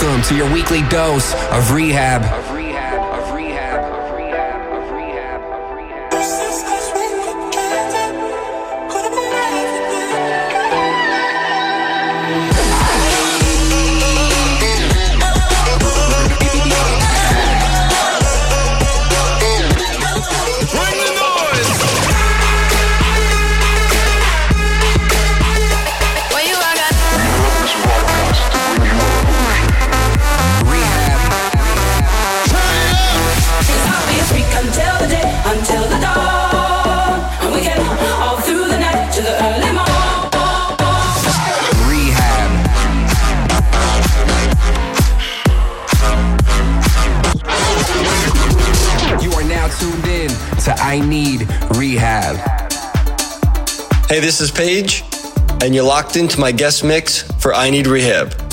Welcome to your weekly dose of rehab. I need rehab. Hey, this is Paige, and you're locked into my guest mix for I Need Rehab.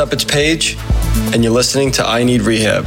up its Paige, and you're listening to I Need Rehab.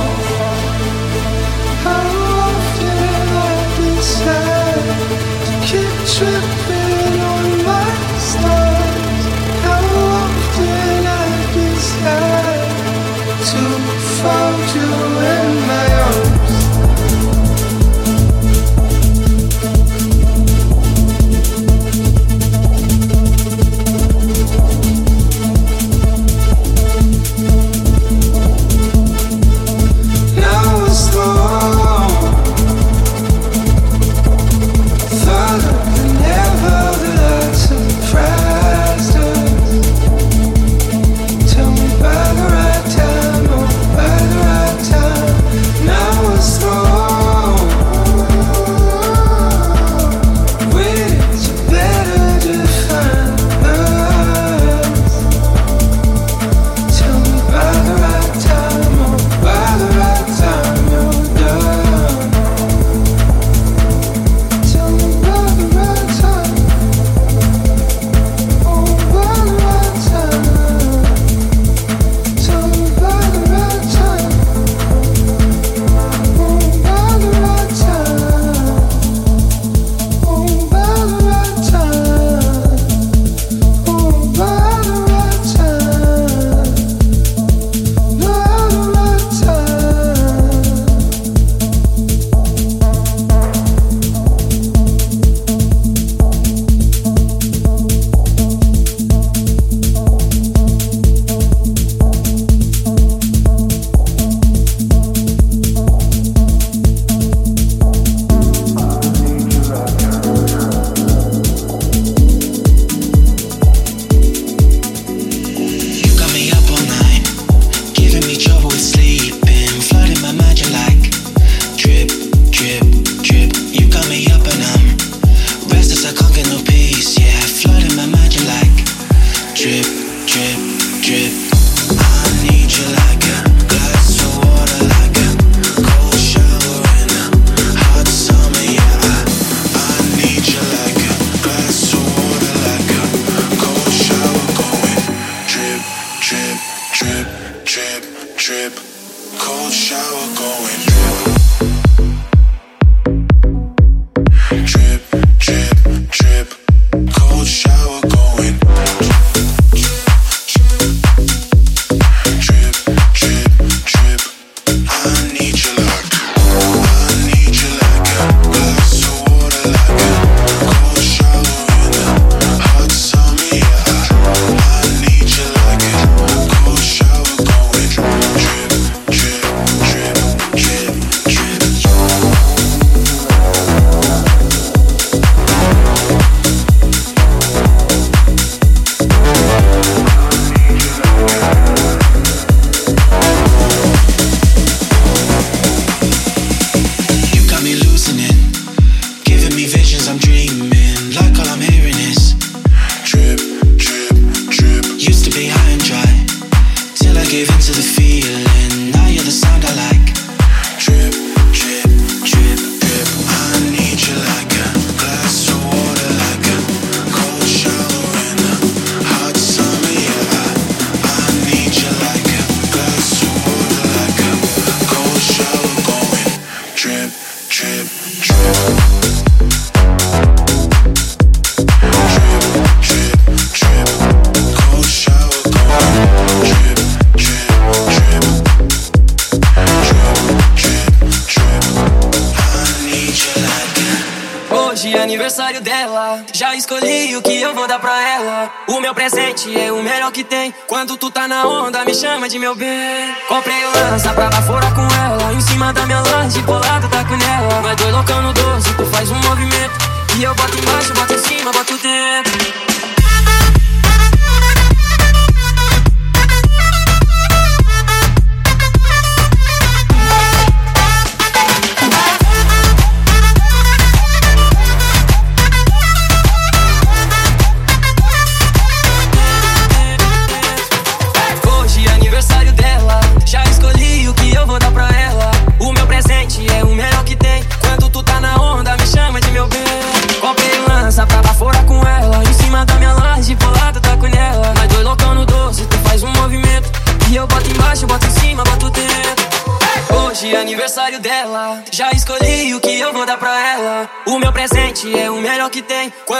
me chama de meu bem. Comprei o lança pra lá fora com ela. Em cima da minha laje, colado tá com nela. Mas dois loucando doce,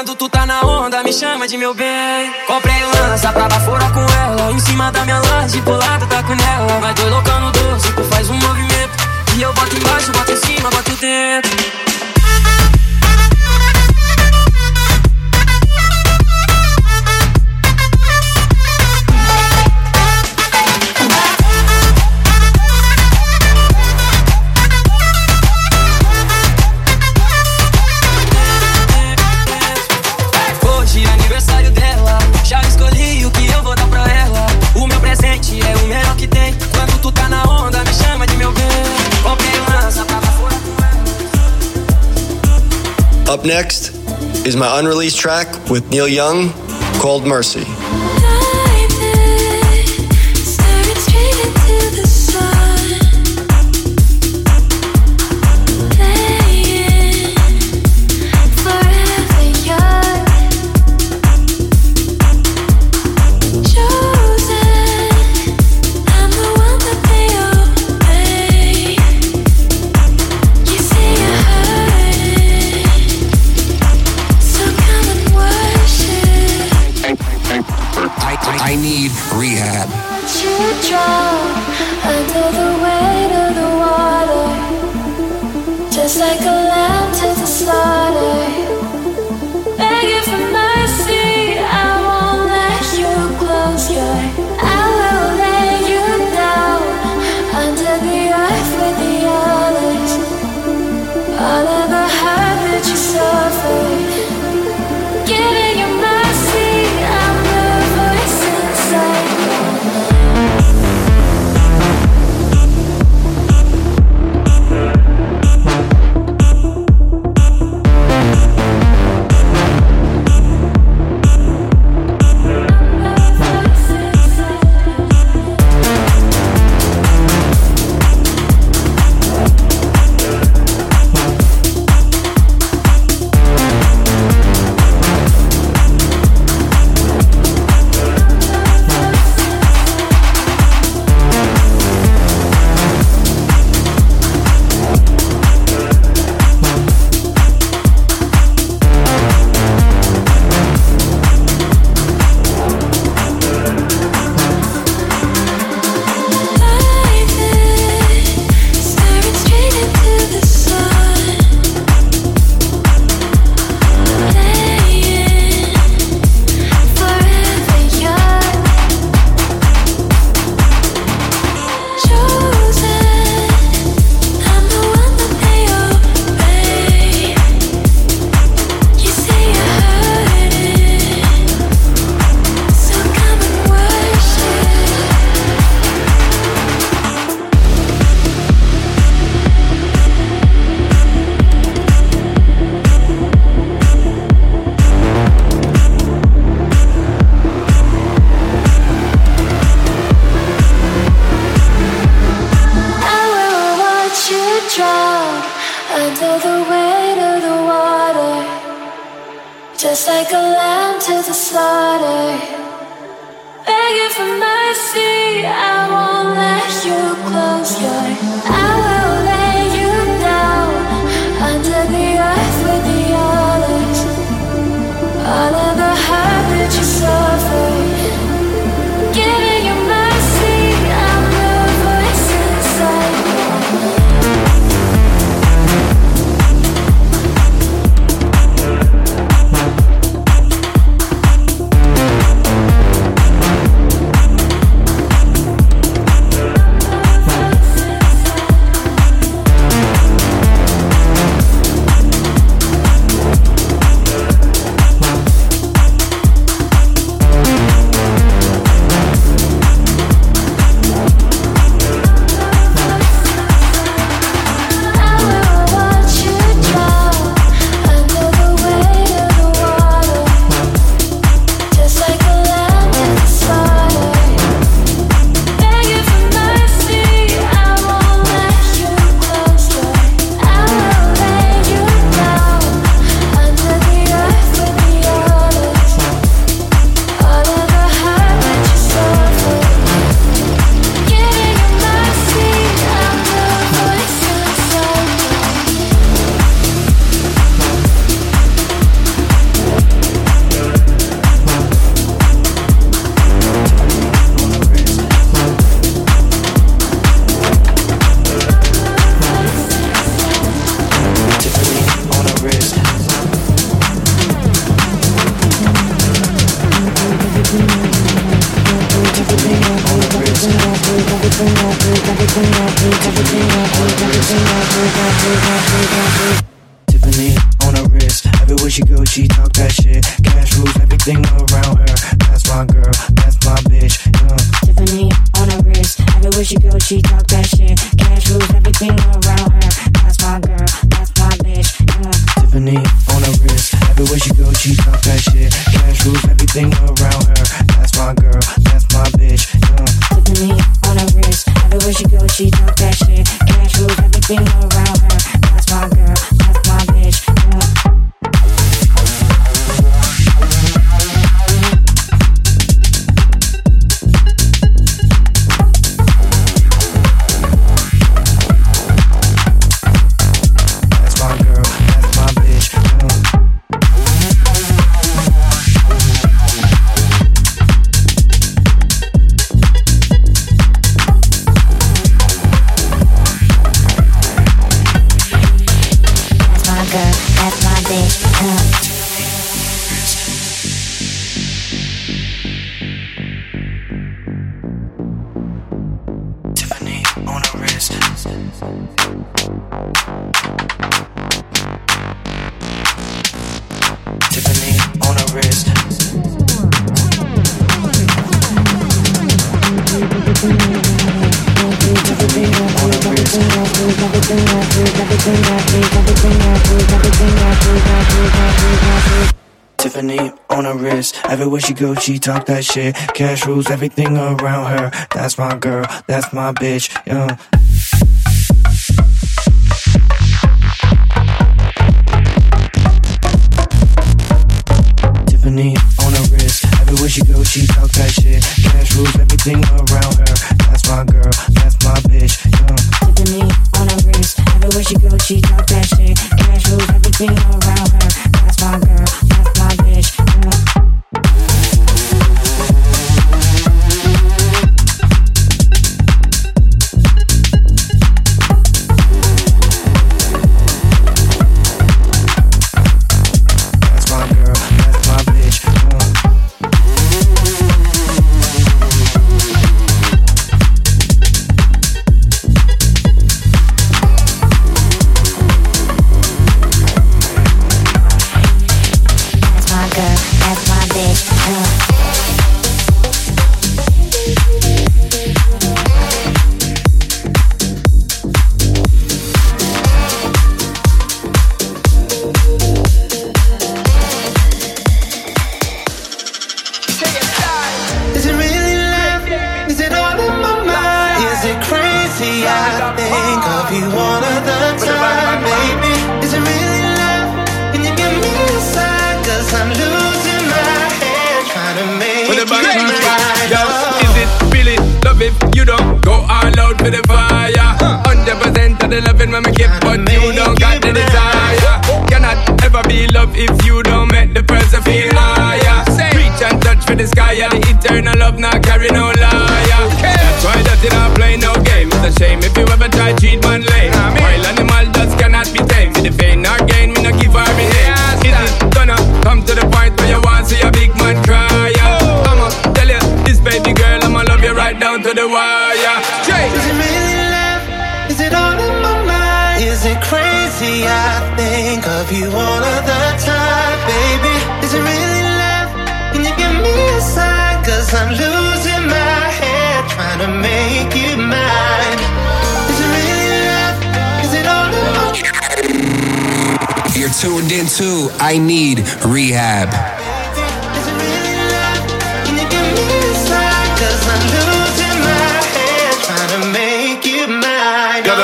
Quando tu tá na onda, me chama de meu bem. Comprei lança pra lá fora com ela. Em cima da minha next is my unreleased track with Neil Young called Mercy. been around. talk that shit. Cash rules everything around her. That's my girl, that's my bitch. Yeah.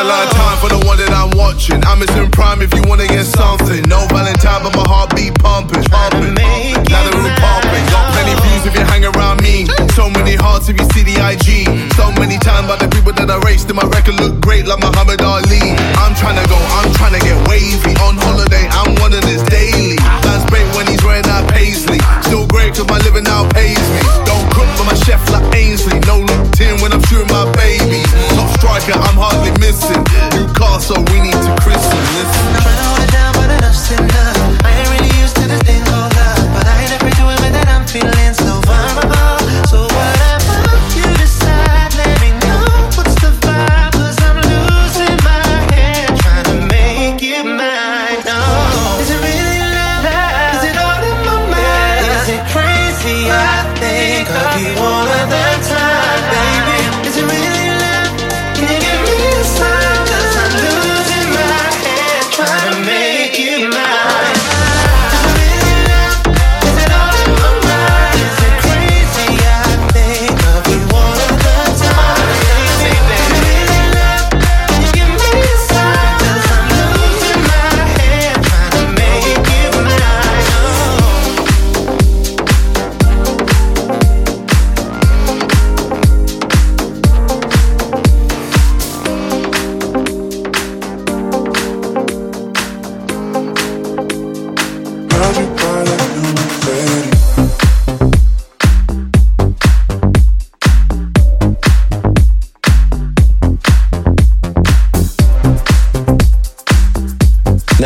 lot of time for the one that I'm watching. I'm in prime if you wanna get something. No Valentine, but my heart beat pumping. pumping. Now the room pumping. Got views if you hang around me. So many hearts if you see the IG. So many times by the people that I raced, and my record look great like Muhammad Ali. I'm trying to go, I'm trying to get wavy. On holiday, I'm one of this daily. That's great when he's wearing that paisley. Still great cause my living now pays me. Don't cook for my chef like Ainsley. No look tin when I'm shooting my baby. Top striker, I'm hard missing. You so we need to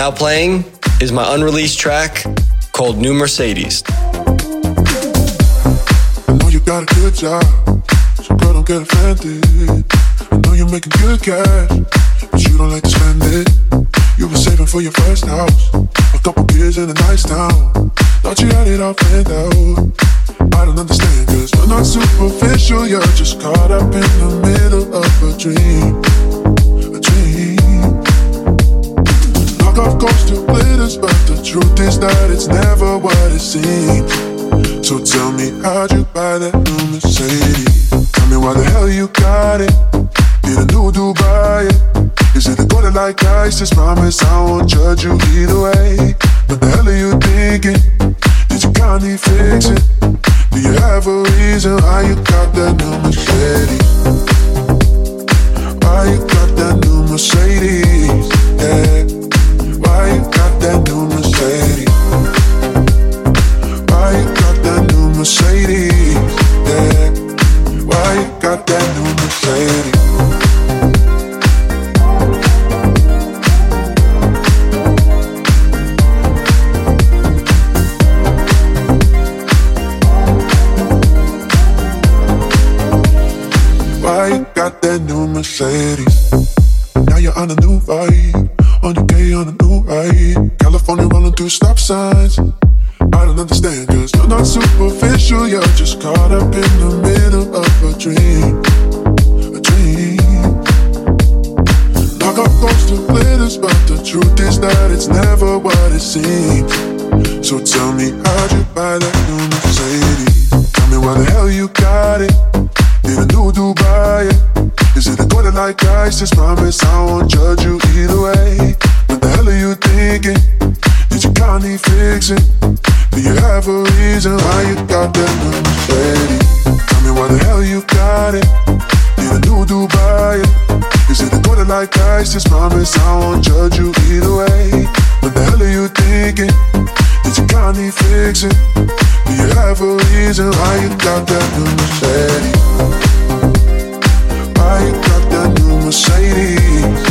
Now playing is my unreleased track called New Mercedes. I know you got a good job, so girl, don't get offended. I know you're making good cash, but you don't like to spend it. You were saving for your first house, a couple in a nice town. Thought you had it all planned out. I don't understand, cause you're not superficial, you're just caught up in the middle of a dream. Off ghost to glitters, but the truth is that it's never what it seems. So tell me, how'd you buy that new Mercedes? Tell me why the hell you got it. Did a new Dubai it? Is it a golden like ISIS? Promise I won't judge you either way. What the hell are you thinking? Did you kindly fix it? Do you have a reason why you got that new Mercedes? Why you got that new Mercedes? Yeah. New Yeah. Why you got that new Mercedes? Judge you either way. What the hell are you thinking? Did you kindly fix it? Do you have a reason why you got that new Mercedes? Tell me why the hell you got it. Did a new Dubai? Is it a golden like ISIS? Promise I won't judge you either way. What the hell are you thinking? Did you kindly fix it? Do you have a reason why you got that new Mercedes? Why you got that new Mercedes?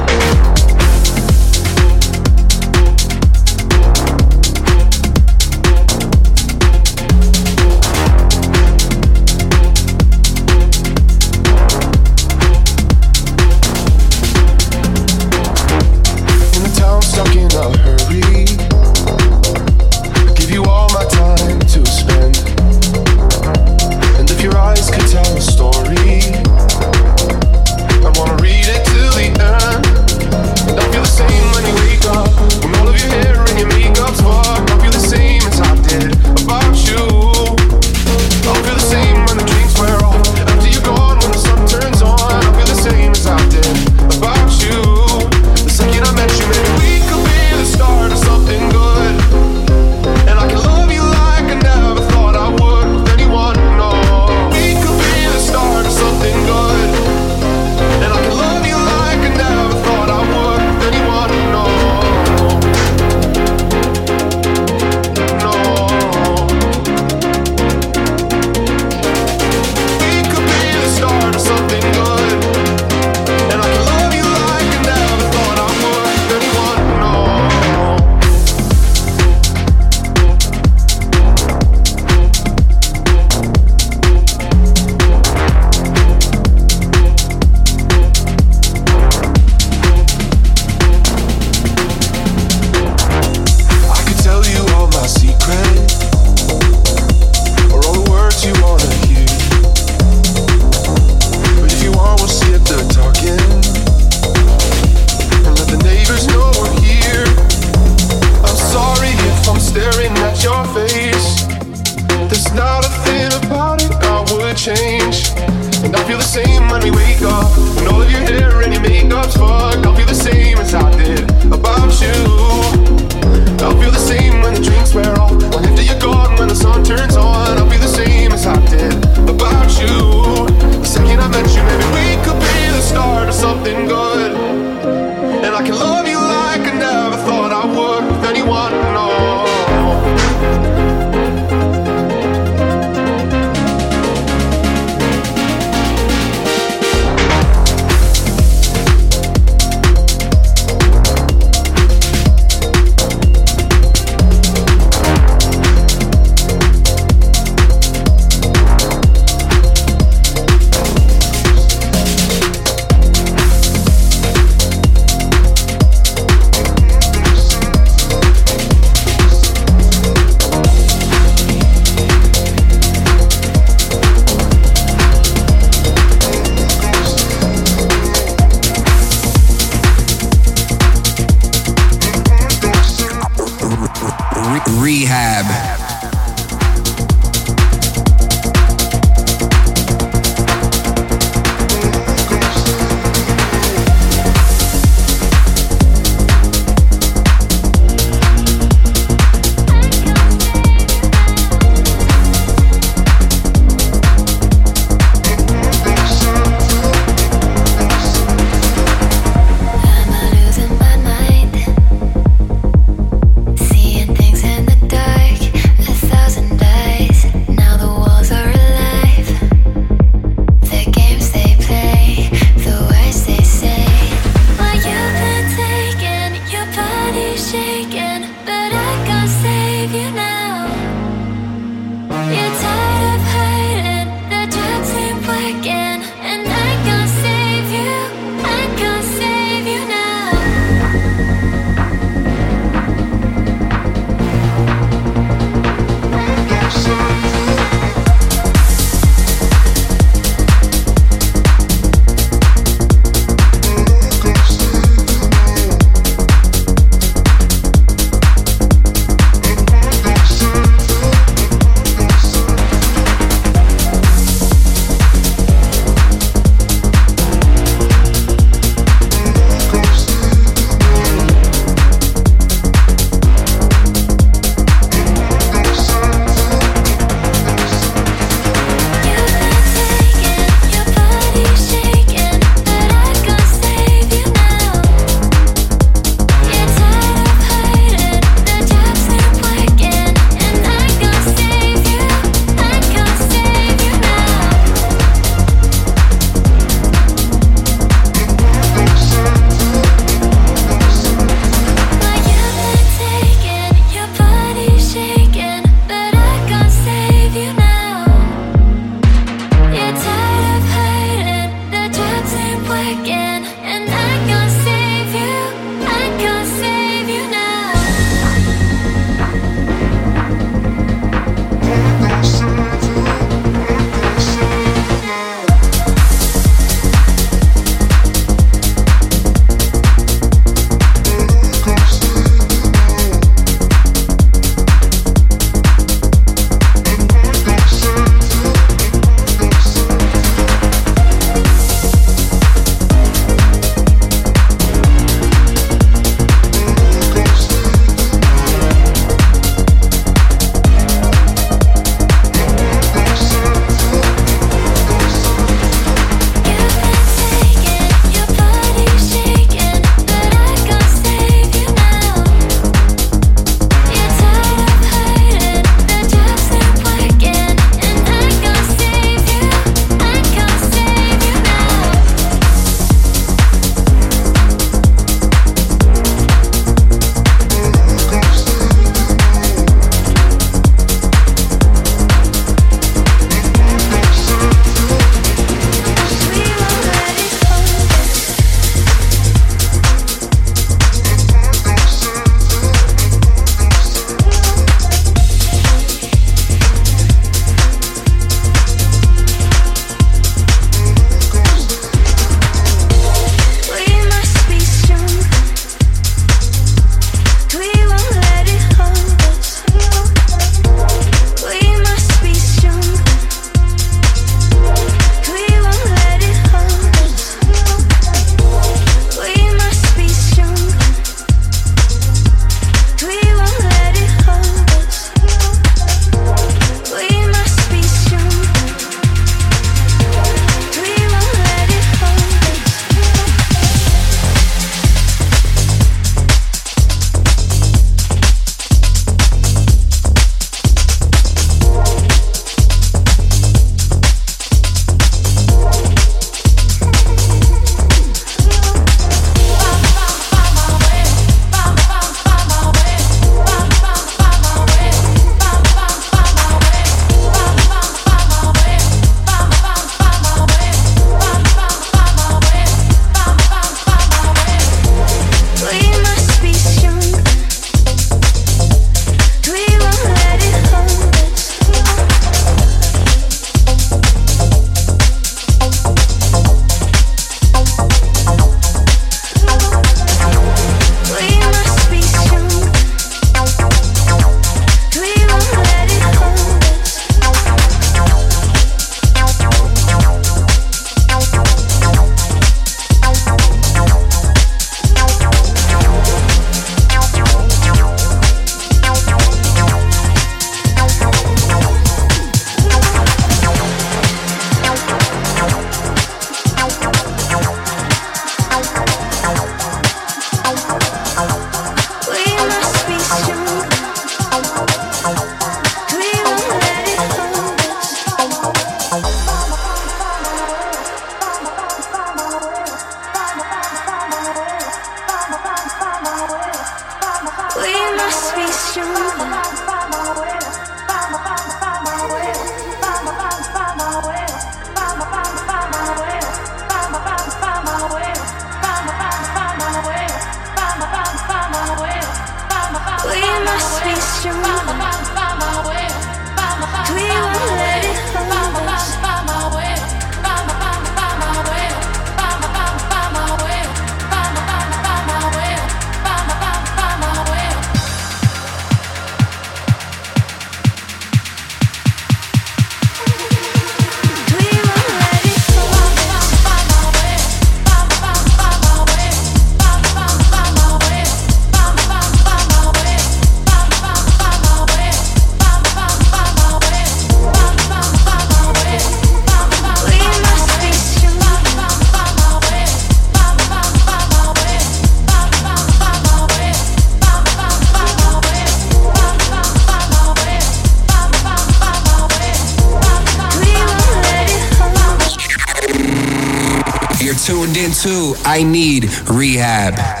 I Need Rehab.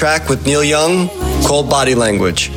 Track with Neil Young called Body Language.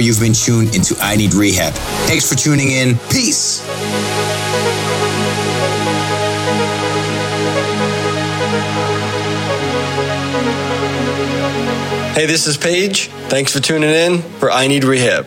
You've been tuned into I Need Rehab. Thanks for tuning in. Peace. Hey, this is Paige. Thanks for tuning in for I Need Rehab.